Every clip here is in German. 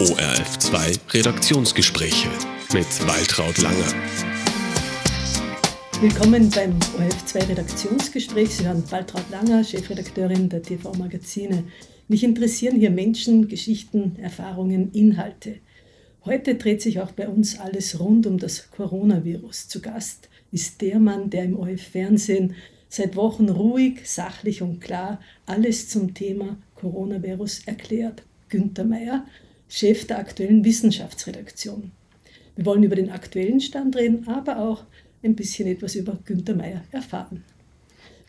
ORF2 Redaktionsgespräche mit Waltraud Langer. Willkommen beim ORF2 Redaktionsgespräch. Sie hören Waltraud Langer, Chefredakteurin der TV Magazine. Mich interessieren hier Menschen, Geschichten, Erfahrungen, Inhalte. Heute dreht sich auch bei uns alles rund um das Coronavirus. Zu Gast ist der Mann, der im ORF-Fernsehen seit Wochen ruhig, sachlich und klar alles zum Thema Coronavirus erklärt. Günter Meyer, Chef der aktuellen Wissenschaftsredaktion. Wir wollen über den aktuellen Stand reden, aber auch ein bisschen etwas über Günter Meyer erfahren.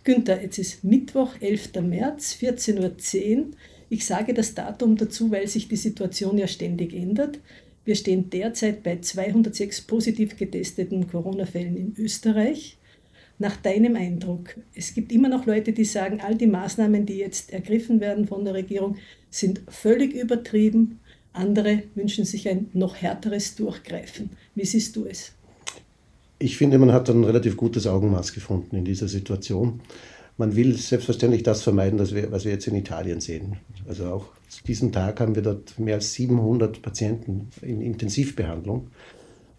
Günter, jetzt ist Mittwoch, 11. März, 14.10 Uhr. Ich sage das Datum dazu, weil sich die Situation ja ständig ändert. Wir stehen derzeit bei 206 positiv getesteten Corona-Fällen in Österreich. Nach deinem Eindruck, es gibt immer noch Leute, die sagen, all die Maßnahmen, die jetzt ergriffen werden von der Regierung, sind völlig übertrieben. Andere wünschen sich ein noch härteres Durchgreifen. Wie siehst du es? Ich finde, man hat ein relativ gutes Augenmaß gefunden in dieser Situation. Man will selbstverständlich das vermeiden, was wir, was wir jetzt in Italien sehen. Also auch zu diesem Tag haben wir dort mehr als 700 Patienten in Intensivbehandlung.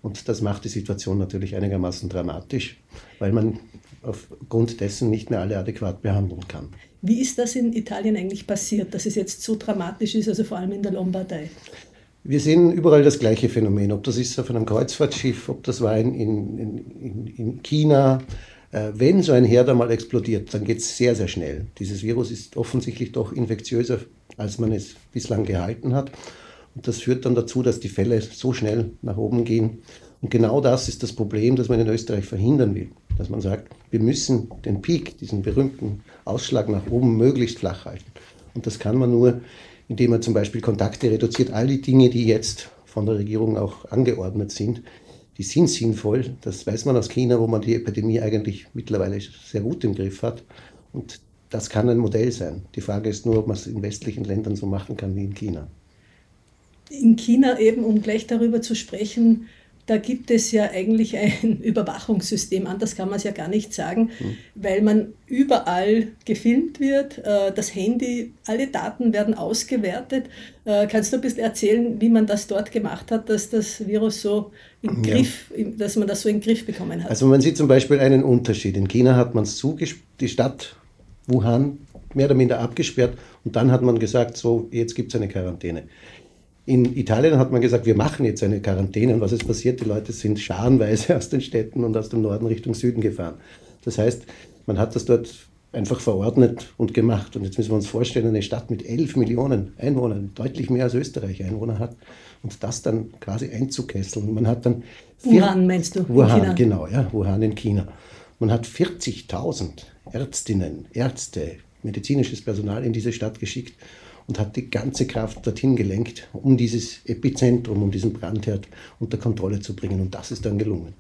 Und das macht die Situation natürlich einigermaßen dramatisch, weil man aufgrund dessen nicht mehr alle adäquat behandeln kann. Wie ist das in Italien eigentlich passiert, dass es jetzt so dramatisch ist, also vor allem in der Lombardei? Wir sehen überall das gleiche Phänomen, ob das ist auf einem Kreuzfahrtschiff, ob das war in, in, in, in China. Äh, wenn so ein Herd einmal explodiert, dann geht es sehr, sehr schnell. Dieses Virus ist offensichtlich doch infektiöser, als man es bislang gehalten hat. Und das führt dann dazu, dass die Fälle so schnell nach oben gehen. Und genau das ist das Problem, das man in Österreich verhindern will. Dass man sagt, wir müssen den Peak, diesen berühmten Ausschlag nach oben, möglichst flach halten. Und das kann man nur, indem man zum Beispiel Kontakte reduziert. All die Dinge, die jetzt von der Regierung auch angeordnet sind, die sind sinnvoll. Das weiß man aus China, wo man die Epidemie eigentlich mittlerweile sehr gut im Griff hat. Und das kann ein Modell sein. Die Frage ist nur, ob man es in westlichen Ländern so machen kann wie in China. In China eben, um gleich darüber zu sprechen, da gibt es ja eigentlich ein Überwachungssystem, anders kann man es ja gar nicht sagen, mhm. weil man überall gefilmt wird, äh, das Handy, alle Daten werden ausgewertet. Äh, kannst du ein bisschen erzählen, wie man das dort gemacht hat, dass das Virus so im ja. Griff, dass man das so in den Griff bekommen hat? Also man sieht zum Beispiel einen Unterschied. In China hat man es zugesperrt, die Stadt Wuhan mehr oder minder abgesperrt und dann hat man gesagt, so, jetzt gibt es eine Quarantäne. In Italien hat man gesagt, wir machen jetzt eine Quarantäne. Und was ist passiert? Die Leute sind scharenweise aus den Städten und aus dem Norden Richtung Süden gefahren. Das heißt, man hat das dort einfach verordnet und gemacht. Und jetzt müssen wir uns vorstellen, eine Stadt mit 11 Millionen Einwohnern, deutlich mehr als Österreich Einwohner hat, und das dann quasi einzukesseln. Man hat dann Wuhan meinst du? Wuhan, genau, ja, Wuhan in China. Man hat 40.000 Ärztinnen, Ärzte, medizinisches Personal in diese Stadt geschickt und hat die ganze Kraft dorthin gelenkt, um dieses Epizentrum, um diesen Brandherd unter Kontrolle zu bringen. Und das ist dann gelungen.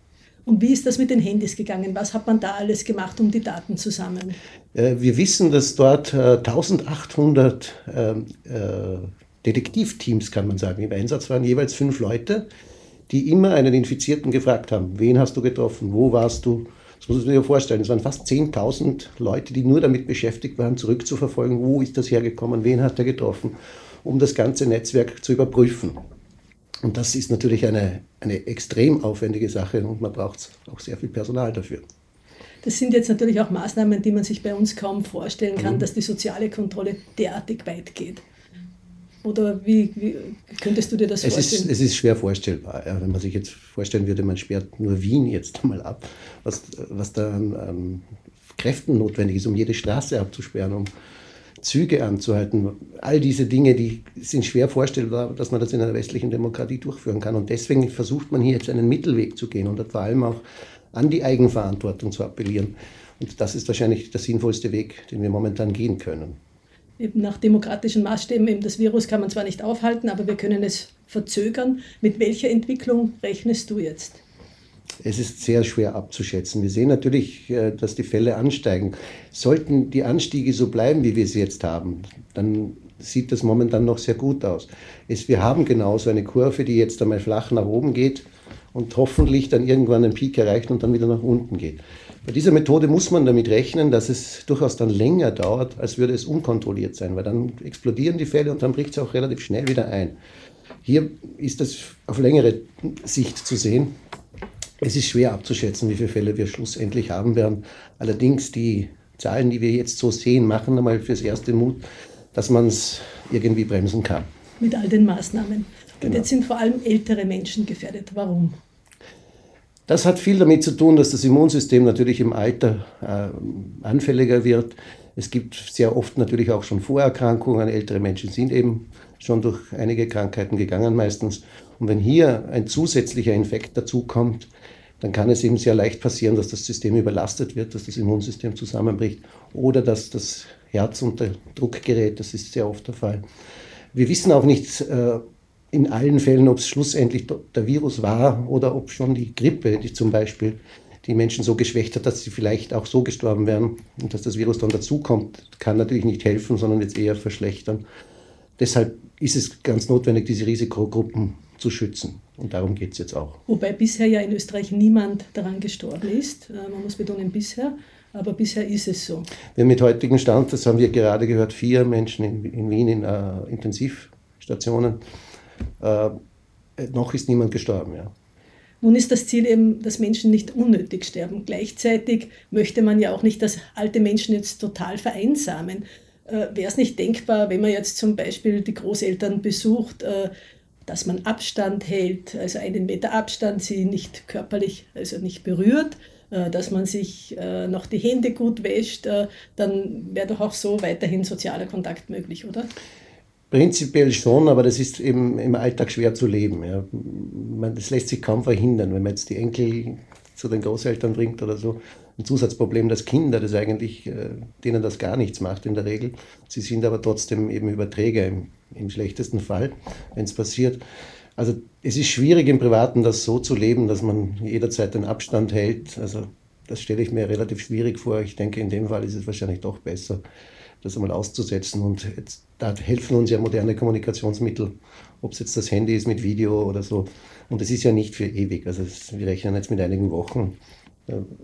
Und wie ist das mit den Handys gegangen? Was hat man da alles gemacht, um die Daten zu sammeln? Äh, wir wissen, dass dort 1800 äh, ähm, äh, Detektivteams, kann man sagen, im Einsatz waren, jeweils fünf Leute, die immer einen Infizierten gefragt haben, wen hast du getroffen, wo warst du, das muss man sich vorstellen. Es waren fast 10.000 Leute, die nur damit beschäftigt waren, zurückzuverfolgen, wo ist das hergekommen, wen hat er getroffen, um das ganze Netzwerk zu überprüfen. Und das ist natürlich eine, eine extrem aufwendige Sache und man braucht auch sehr viel Personal dafür. Das sind jetzt natürlich auch Maßnahmen, die man sich bei uns kaum vorstellen kann, mhm. dass die soziale Kontrolle derartig weit geht. Oder wie, wie, könntest du dir das es vorstellen? Ist, es ist schwer vorstellbar. Ja. Wenn man sich jetzt vorstellen würde, man sperrt nur Wien jetzt mal ab, was, was da an, an Kräften notwendig ist, um jede Straße abzusperren, um Züge anzuhalten. All diese Dinge, die sind schwer vorstellbar, dass man das in einer westlichen Demokratie durchführen kann. Und deswegen versucht man hier jetzt einen Mittelweg zu gehen und vor allem auch an die Eigenverantwortung zu appellieren. Und das ist wahrscheinlich der sinnvollste Weg, den wir momentan gehen können eben nach demokratischen Maßstäben, eben das Virus kann man zwar nicht aufhalten, aber wir können es verzögern. Mit welcher Entwicklung rechnest du jetzt? Es ist sehr schwer abzuschätzen. Wir sehen natürlich, äh, dass die Fälle ansteigen. Sollten die Anstiege so bleiben, wie wir sie jetzt haben, dann sieht das momentan noch sehr gut aus. Wir haben genauso eine Kurve, die jetzt einmal flach nach oben geht und hoffentlich dann irgendwann einen Peak erreicht und dann wieder nach unten geht. Bei dieser Methode muss man damit rechnen, dass es durchaus dann länger dauert, als würde es unkontrolliert sein, weil dann explodieren die Fälle und dann bricht es auch relativ schnell wieder ein. Hier ist das auf längere Sicht zu sehen. Es ist schwer abzuschätzen, wie viele Fälle wir schlussendlich haben werden. Allerdings die Zahlen, die wir jetzt so sehen, machen einmal fürs erste Mut, dass man es irgendwie bremsen kann. Mit all den Maßnahmen. Genau. Und jetzt sind vor allem ältere Menschen gefährdet. Warum? Das hat viel damit zu tun, dass das Immunsystem natürlich im Alter äh, anfälliger wird. Es gibt sehr oft natürlich auch schon Vorerkrankungen. Ältere Menschen sind eben schon durch einige Krankheiten gegangen meistens. Und wenn hier ein zusätzlicher Infekt dazukommt, dann kann es eben sehr leicht passieren, dass das System überlastet wird, dass das Immunsystem zusammenbricht oder dass das Herz unter Druck gerät. Das ist sehr oft der Fall. Wir wissen auch nicht äh, in allen Fällen, ob es schlussendlich der Virus war oder ob schon die Grippe, die zum Beispiel die Menschen so geschwächt hat, dass sie vielleicht auch so gestorben wären und dass das Virus dann dazukommt, kann natürlich nicht helfen, sondern jetzt eher verschlechtern. Deshalb ist es ganz notwendig, diese Risikogruppen zu schützen. Und darum geht es jetzt auch. Wobei bisher ja in Österreich niemand daran gestorben ist. Äh, man muss betonen, bisher. Aber bisher ist es so. Wir haben mit heutigem Stand, das haben wir gerade gehört, vier Menschen in, in Wien in uh, Intensivstationen. Uh, noch ist niemand gestorben. Ja. Nun ist das Ziel eben, dass Menschen nicht unnötig sterben. Gleichzeitig möchte man ja auch nicht, dass alte Menschen jetzt total vereinsamen. Äh, Wäre es nicht denkbar, wenn man jetzt zum Beispiel die Großeltern besucht, äh, dass man Abstand hält, also einen Meter Abstand, sie nicht körperlich, also nicht berührt, äh, dass man sich äh, noch die Hände gut wäscht, äh, dann wäre doch auch so weiterhin sozialer Kontakt möglich, oder? Prinzipiell schon, aber das ist eben im Alltag schwer zu leben. Ja. Man, das lässt sich kaum verhindern, wenn man jetzt die Enkel zu den Großeltern bringt oder so. Ein Zusatzproblem, dass Kinder das eigentlich, äh, denen das gar nichts macht in der Regel. Sie sind aber trotzdem eben Überträger im, im schlechtesten Fall, wenn es passiert. Also es ist schwierig im Privaten das so zu leben, dass man jederzeit den Abstand hält. Also das stelle ich mir relativ schwierig vor. Ich denke, in dem Fall ist es wahrscheinlich doch besser, das einmal auszusetzen. Und jetzt, da helfen uns ja moderne Kommunikationsmittel, ob es jetzt das Handy ist mit Video oder so. Und es ist ja nicht für ewig. Also es, wir rechnen jetzt mit einigen Wochen.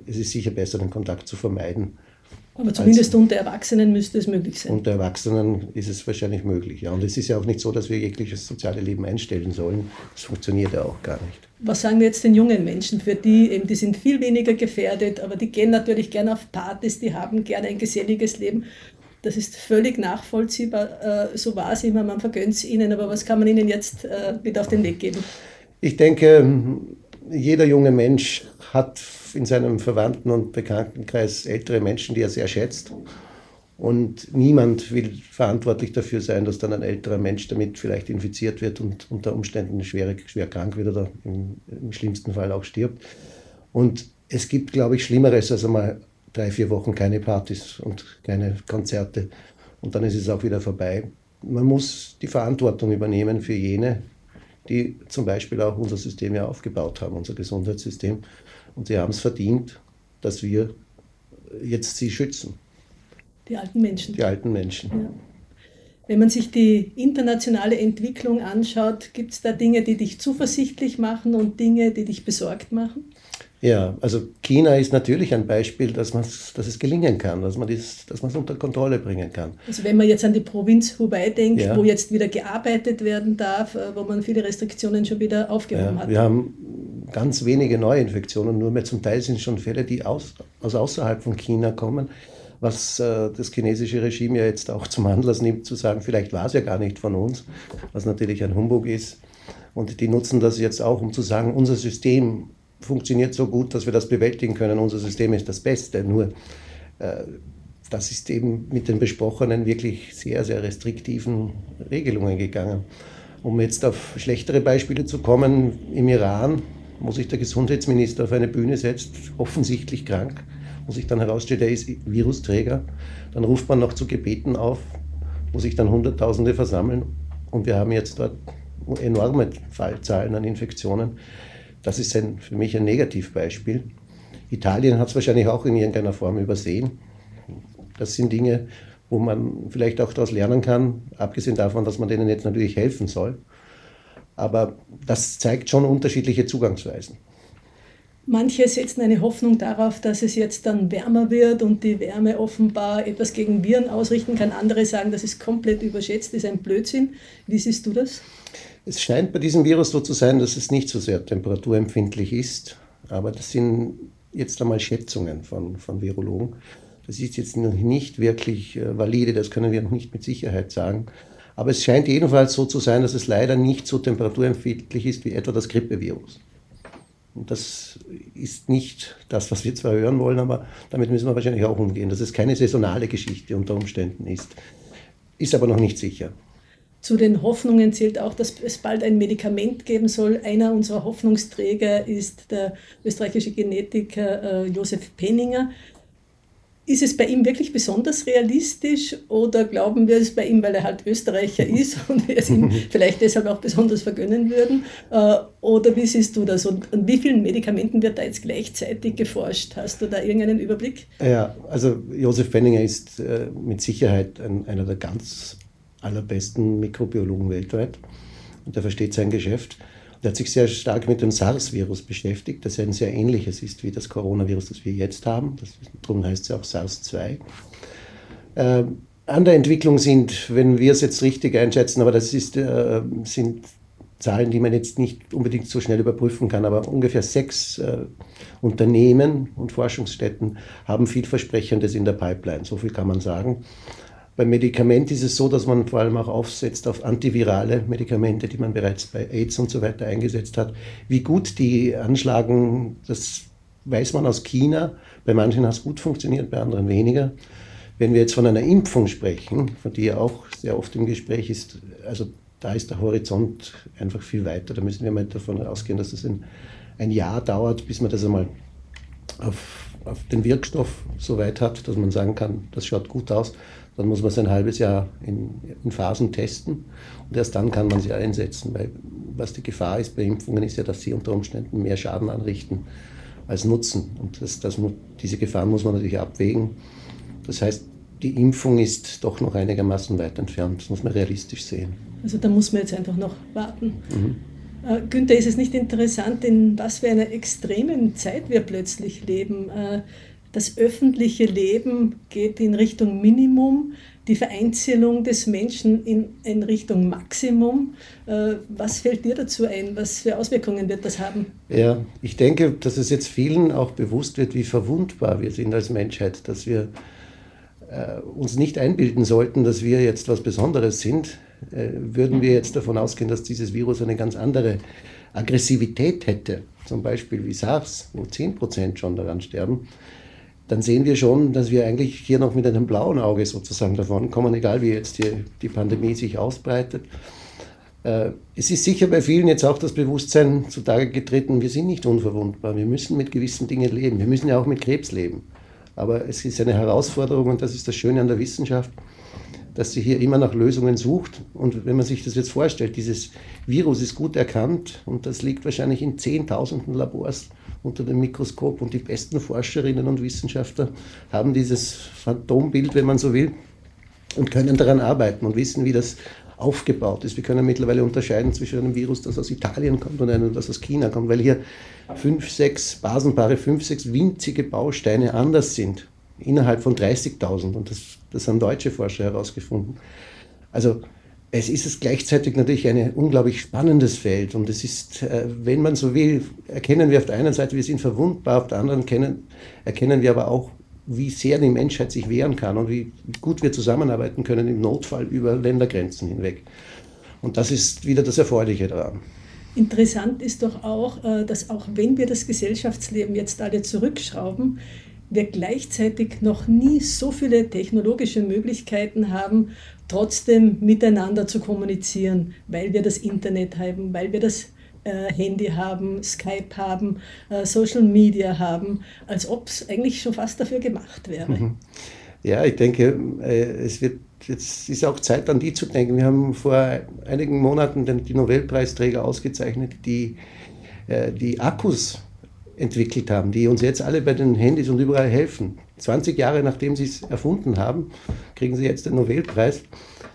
Es ist sicher besser, den Kontakt zu vermeiden. Aber zumindest unter Erwachsenen müsste es möglich sein. Unter Erwachsenen ist es wahrscheinlich möglich, ja. Und es ist ja auch nicht so, dass wir jegliches soziale Leben einstellen sollen. Das funktioniert ja auch gar nicht. Was sagen wir jetzt den jungen Menschen? Für die, eben, die sind viel weniger gefährdet, aber die gehen natürlich gerne auf Partys, die haben gerne ein geselliges Leben. Das ist völlig nachvollziehbar. Äh, so war es immer, man vergönnt es ihnen, aber was kann man ihnen jetzt äh, mit auf den Weg geben? Ich denke, jeder junge Mensch hat in seinem Verwandten- und Bekanntenkreis ältere Menschen, die er sehr schätzt. Und niemand will verantwortlich dafür sein, dass dann ein älterer Mensch damit vielleicht infiziert wird und unter Umständen schwer, schwer krank wird oder im, im schlimmsten Fall auch stirbt. Und es gibt, glaube ich, Schlimmeres als einmal drei, vier Wochen keine Partys und keine Konzerte und dann ist es auch wieder vorbei. Man muss die Verantwortung übernehmen für jene, die zum Beispiel auch unser System ja aufgebaut haben, unser Gesundheitssystem. Und sie haben es verdient, dass wir jetzt sie schützen. Die alten Menschen. Die alten Menschen. Ja. Wenn man sich die internationale Entwicklung anschaut, gibt es da Dinge, die dich zuversichtlich machen und Dinge, die dich besorgt machen? Ja, also China ist natürlich ein Beispiel, dass, dass es gelingen kann, dass man es dass unter Kontrolle bringen kann. Also wenn man jetzt an die Provinz Hubei denkt, ja. wo jetzt wieder gearbeitet werden darf, äh, wo man viele Restriktionen schon wieder aufgehoben ja, hat. Wir haben ganz wenige Neuinfektionen, nur mehr zum Teil sind schon Fälle, die aus, aus außerhalb von China kommen, was äh, das chinesische Regime ja jetzt auch zum Anlass nimmt, zu sagen, vielleicht war es ja gar nicht von uns, was natürlich ein Humbug ist. Und die nutzen das jetzt auch, um zu sagen, unser System funktioniert so gut, dass wir das bewältigen können. Unser System ist das Beste. Nur äh, das ist eben mit den besprochenen, wirklich sehr, sehr restriktiven Regelungen gegangen. Um jetzt auf schlechtere Beispiele zu kommen, im Iran, wo sich der Gesundheitsminister auf eine Bühne setzt, offensichtlich krank, wo sich dann herausstellt, er ist Virusträger. Dann ruft man noch zu Gebeten auf, wo sich dann Hunderttausende versammeln. Und wir haben jetzt dort enorme Fallzahlen an Infektionen. Das ist ein, für mich ein Negativbeispiel. Italien hat es wahrscheinlich auch in irgendeiner Form übersehen. Das sind Dinge, wo man vielleicht auch daraus lernen kann, abgesehen davon, dass man denen jetzt natürlich helfen soll. Aber das zeigt schon unterschiedliche Zugangsweisen. Manche setzen eine Hoffnung darauf, dass es jetzt dann wärmer wird und die Wärme offenbar etwas gegen Viren ausrichten kann. Andere sagen, das ist komplett überschätzt, das ist ein Blödsinn. Wie siehst du das? Es scheint bei diesem Virus so zu sein, dass es nicht so sehr temperaturempfindlich ist, aber das sind jetzt einmal Schätzungen von, von Virologen. Das ist jetzt noch nicht wirklich äh, valide, das können wir noch nicht mit Sicherheit sagen. Aber es scheint jedenfalls so zu sein, dass es leider nicht so temperaturempfindlich ist wie etwa das Grippevirus. Und das ist nicht das, was wir zwar hören wollen, aber damit müssen wir wahrscheinlich auch umgehen, dass es keine saisonale Geschichte unter Umständen ist. Ist aber noch nicht sicher. Zu den Hoffnungen zählt auch, dass es bald ein Medikament geben soll. Einer unserer Hoffnungsträger ist der österreichische Genetiker äh, Josef Penninger. Ist es bei ihm wirklich besonders realistisch oder glauben wir es bei ihm, weil er halt Österreicher ist und wir es ihm vielleicht deshalb auch besonders vergönnen würden? Äh, oder wie siehst du das? Und an wie vielen Medikamenten wird da jetzt gleichzeitig geforscht? Hast du da irgendeinen Überblick? Ja, also Josef Penninger ist äh, mit Sicherheit ein, einer der ganz allerbesten Mikrobiologen weltweit und er versteht sein Geschäft. Er hat sich sehr stark mit dem SARS-Virus beschäftigt, das ein sehr ähnliches ist wie das Coronavirus, das wir jetzt haben. Das, darum heißt es ja auch SARS-2. Äh, an der sind, wenn wir es jetzt richtig einschätzen, aber das ist, äh, sind Zahlen, die man jetzt nicht unbedingt so schnell überprüfen kann, aber ungefähr sechs äh, Unternehmen und Forschungsstätten haben vielversprechendes in der Pipeline. So viel kann man sagen. Beim Medikament ist es so, dass man vor allem auch aufsetzt auf antivirale Medikamente, die man bereits bei AIDS und so weiter eingesetzt hat. Wie gut die anschlagen, das weiß man aus China. Bei manchen hat es gut funktioniert, bei anderen weniger. Wenn wir jetzt von einer Impfung sprechen, von die ja auch sehr oft im Gespräch ist, also da ist der Horizont einfach viel weiter. Da müssen wir mal davon ausgehen, dass es ein, ein Jahr dauert, bis man das einmal auf den Wirkstoff so weit hat, dass man sagen kann, das schaut gut aus. Dann muss man es ein halbes Jahr in, in, Phasen testen und erst dann kann man sie einsetzen. Weil was die Gefahr ist bei Impfungen, ist ja, dass sie unter Umständen mehr Schaden anrichten als Nutzen. Und das, das, diese Gefahren muss man natürlich abwägen. Das heißt, die Impfung ist doch noch einigermaßen weit entfernt. Das muss man realistisch sehen. Also da muss man jetzt einfach noch warten. Mhm. Äh, Günther, ist es nicht interessant, in was für einer extremen Zeit wir plötzlich leben? Äh, das öffentliche Leben geht in Richtung Minimum, die Vereinzelung des Menschen in, in Richtung Maximum. Äh, was fällt dir dazu ein? Was für Auswirkungen wird das haben? Ja, ich denke, dass es jetzt vielen auch bewusst wird, wie verwundbar wir sind als Menschheit, dass wir uns nicht einbilden sollten, dass wir jetzt was Besonderes sind. Äh, würden wir jetzt davon ausgehen, dass dieses Virus eine ganz andere Aggressivität hätte, zum Beispiel wie SARS, wo 10% schon daran sterben, dann sehen wir schon, dass wir eigentlich hier noch mit einem blauen Auge sozusagen davon kommen, egal wie jetzt die, die Pandemie sich ausbreitet. Äh, es ist sicher bei vielen jetzt auch das Bewusstsein zutage getreten, wir sind nicht unverwundbar, wir müssen mit gewissen Dingen leben, wir müssen ja auch mit Krebs leben. Aber es ist eine Herausforderung und das ist das Schöne an der Wissenschaft, dass sie hier immer nach Lösungen sucht. Und wenn man sich das jetzt vorstellt, dieses Virus ist gut erkannt und das liegt wahrscheinlich in Zehntausenden Labors unter dem Mikroskop und die besten Forscherinnen und Wissenschaftler haben dieses Phantombild, wenn man so will, und können daran arbeiten und wissen, wie das aufgebaut ist. Wir können mittlerweile unterscheiden zwischen einem Virus, das aus Italien kommt und einem, das aus China kommt, weil hier fünf, sechs Basenpaare, fünf, sechs winzige Bausteine anders sind, innerhalb von 30.000. Und das, das haben deutsche Forscher herausgefunden. Also es ist es gleichzeitig natürlich ein unglaublich spannendes Feld und es ist, äh, wenn man so will, erkennen wir auf der einen Seite, wir sind verwundbar, auf der anderen erkennen, erkennen wir aber auch, wie sehr die Menschheit sich wehren kann und wie gut wir zusammenarbeiten können im Notfall über Ländergrenzen hinweg. Und das ist wieder das Erfreuliche daran. Interessant ist doch auch, äh, dass auch wenn wir das Gesellschaftsleben jetzt alle zurückschrauben, wir gleichzeitig noch nie so viele technologische Möglichkeiten haben, trotzdem miteinander zu kommunizieren, weil wir das Internet haben, weil wir das äh, Handy haben, Skype haben, äh, Social Media haben, als ob es eigentlich schon fast dafür gemacht wäre. Mhm. Ja, ich denke, äh, es wird jetzt ist auch Zeit an die zu denken. Wir haben vor einigen Monaten die Nobelpreisträger ausgezeichnet, die äh, die Akkus entwickelt haben, die uns jetzt alle bei den Handys und überall helfen. 20 Jahre nachdem sie es erfunden haben, kriegen sie jetzt den Nobelpreis.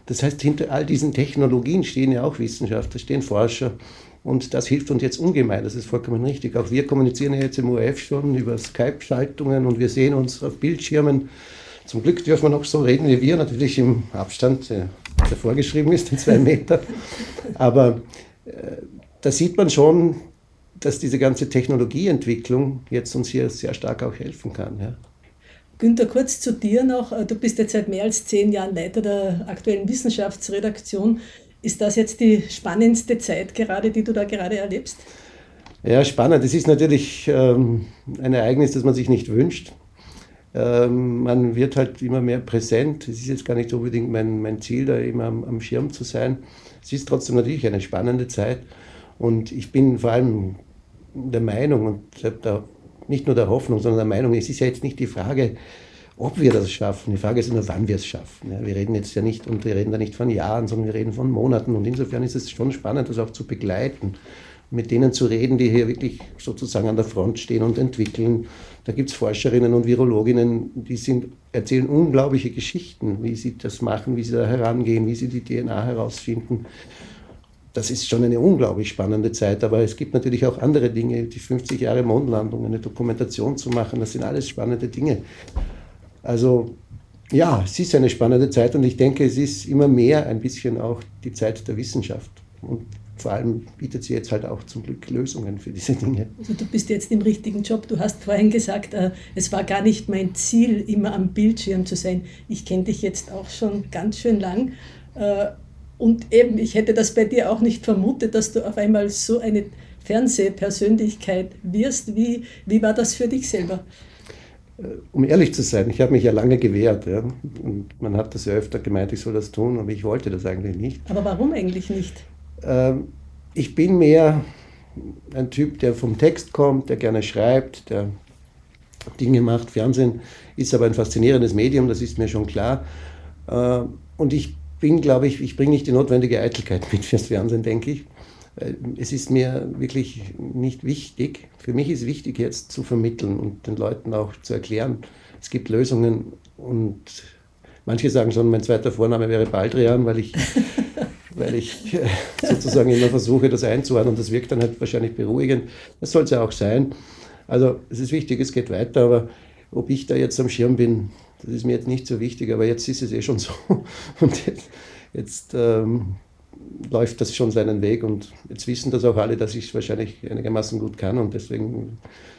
Das heißt, hinter all diesen Technologien stehen ja auch Wissenschaftler, stehen Forscher. Und das hilft uns jetzt ungemein, das ist vollkommen richtig. Auch wir kommunizieren ja jetzt im ORF schon über Skype-Schaltungen und wir sehen uns auf Bildschirmen. Zum Glück dürfen wir noch so reden wie wir, natürlich im Abstand, der vorgeschrieben ist, in zwei Meter. Aber da sieht man schon, dass diese ganze Technologieentwicklung jetzt uns hier sehr stark auch helfen kann. Ja. Günter, kurz zu dir noch. Du bist jetzt seit mehr als zehn Jahren Leiter der aktuellen Wissenschaftsredaktion. Ist das jetzt die spannendste Zeit gerade, die du da gerade erlebst? Ja, spannend. Es ist natürlich ähm, ein Ereignis, das man sich nicht wünscht. Ähm, man wird halt immer mehr präsent. Es ist jetzt gar nicht unbedingt mein, mein Ziel, da immer am, am Schirm zu sein. Es ist trotzdem natürlich eine spannende Zeit. Und ich bin vor allem der Meinung und da nicht nur der Hoffnung, sondern der Meinung, es ist ja jetzt nicht die Frage, ob wir das schaffen. Die Frage ist nur, wann wir es schaffen. Ja, wir reden jetzt ja nicht, und wir reden da nicht von Jahren, sondern wir reden von Monaten. Und insofern ist es schon spannend, das auch zu begleiten mit denen zu reden, die hier wirklich sozusagen an der Front stehen und entwickeln. Da gibt es Forscherinnen und Virologinnen, die sind, erzählen unglaubliche Geschichten, wie sie das machen, wie sie da herangehen, wie sie die DNA herausfinden. Das ist schon eine unglaublich spannende Zeit, aber es gibt natürlich auch andere Dinge, die 50 Jahre Mondlandung, eine Dokumentation zu machen, das sind alles spannende Dinge. Also ja, es ist eine spannende Zeit und ich denke, es ist immer mehr ein bisschen auch die Zeit der Wissenschaft. Und vor allem bietet sie jetzt halt auch zum Glück Lösungen für diese Dinge. Also du bist jetzt im richtigen Job. Du hast vorhin gesagt, äh, es war gar nicht mein Ziel, immer am Bildschirm zu sein. Ich kenne dich jetzt auch schon ganz schön lang. Und eben, ich hätte das bei dir auch nicht vermutet, dass du auf einmal so eine Fernsehpersönlichkeit wirst. Wie, wie war das für dich selber? Äh, um ehrlich zu sein, ich habe mich ja lange gewehrt. Ja. Und man hat das ja öfter gemeint, ich soll das tun, aber ich wollte das eigentlich nicht. Aber warum eigentlich nicht? Ähm, ich bin mehr ein Typ, der vom Text kommt, der gerne schreibt, der Dinge macht. Fernsehen ist aber ein faszinierendes Medium, das ist mir schon klar. Äh, und ich bin, glaube ich, ich bringe nicht die notwendige Eitelkeit mit fürs Fernsehen, denke ich. Es ist mir wirklich nicht wichtig. Für mich ist wichtig, jetzt zu vermitteln und den Leuten auch zu erklären, es gibt Lösungen und manche sagen schon, mein zweiter Vorname wäre Baldrian, weil ich weil ich äh, sozusagen immer versuche, das einzuordnen. Das wirkt dann halt wahrscheinlich beruhigend. Das soll es ja auch sein. Also es ist wichtig, es geht weiter, aber ob ich da jetzt am Schirm bin, das ist mir jetzt nicht so wichtig, aber jetzt ist es eh schon so. Und jetzt, jetzt ähm, läuft das schon seinen Weg und jetzt wissen das auch alle, dass ich es wahrscheinlich einigermaßen gut kann und deswegen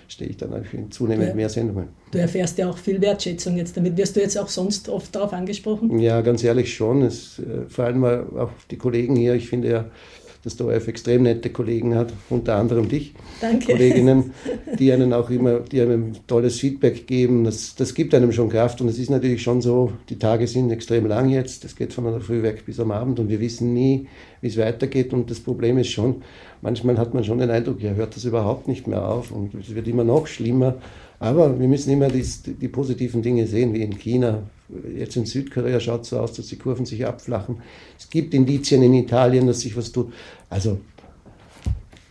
stehe ich dann auch in zunehmend ja. mehr Sendungen. Du erfährst ja auch viel Wertschätzung jetzt damit. Wirst du jetzt auch sonst oft darauf angesprochen? Ja, ganz ehrlich schon. Es, äh, vor allem auch die Kollegen hier, ich finde ja, dass der ORF extrem nette Kollegen hat, unter anderem dich, Danke. Kolleginnen, die einem auch immer, die einem tolles Feedback geben. Das, das gibt einem schon Kraft und es ist natürlich schon so, die Tage sind extrem lang jetzt, das geht von der Früh weg bis am Abend und wir wissen nie, wie es weitergeht und das Problem ist schon, manchmal hat man schon den Eindruck, ja, hört das überhaupt nicht mehr auf und es wird immer noch schlimmer. Aber wir müssen immer die, die positiven Dinge sehen, wie in China, Jetzt in Südkorea schaut es so aus, dass die Kurven sich abflachen. Es gibt Indizien in Italien, dass sich was tut. Also,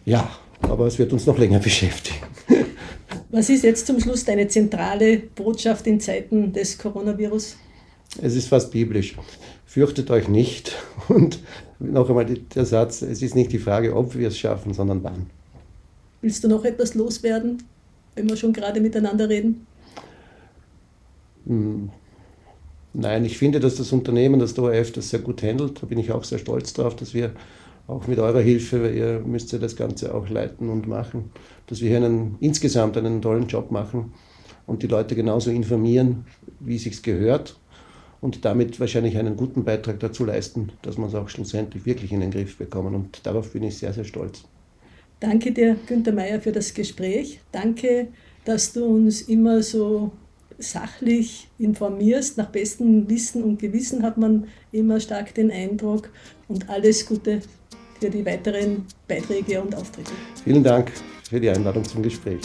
ja, aber es wird uns noch länger beschäftigen. Was ist jetzt zum Schluss deine zentrale Botschaft in Zeiten des Coronavirus? Es ist fast biblisch. Fürchtet euch nicht. Und noch einmal der Satz, es ist nicht die Frage, ob wir es schaffen, sondern wann. Willst du noch etwas loswerden, wenn wir schon gerade miteinander reden? Hm. Nein, ich finde, dass das Unternehmen, das ORF, das sehr gut handelt. Da bin ich auch sehr stolz drauf, dass wir auch mit eurer Hilfe, weil ihr müsst ja das Ganze auch leiten und machen, dass wir hier einen, insgesamt einen tollen Job machen und die Leute genauso informieren, wie es sich gehört und damit wahrscheinlich einen guten Beitrag dazu leisten, dass wir es auch schlussendlich wirklich in den Griff bekommen. Und darauf bin ich sehr, sehr stolz. Danke dir, Günter Meier, für das Gespräch. Danke, dass du uns immer so sachlich informierst. Nach bestem Wissen und Gewissen hat man immer stark den Eindruck. Und alles Gute für die weiteren Beiträge und Auftritte. Vielen Dank für die Einladung zum Gespräch.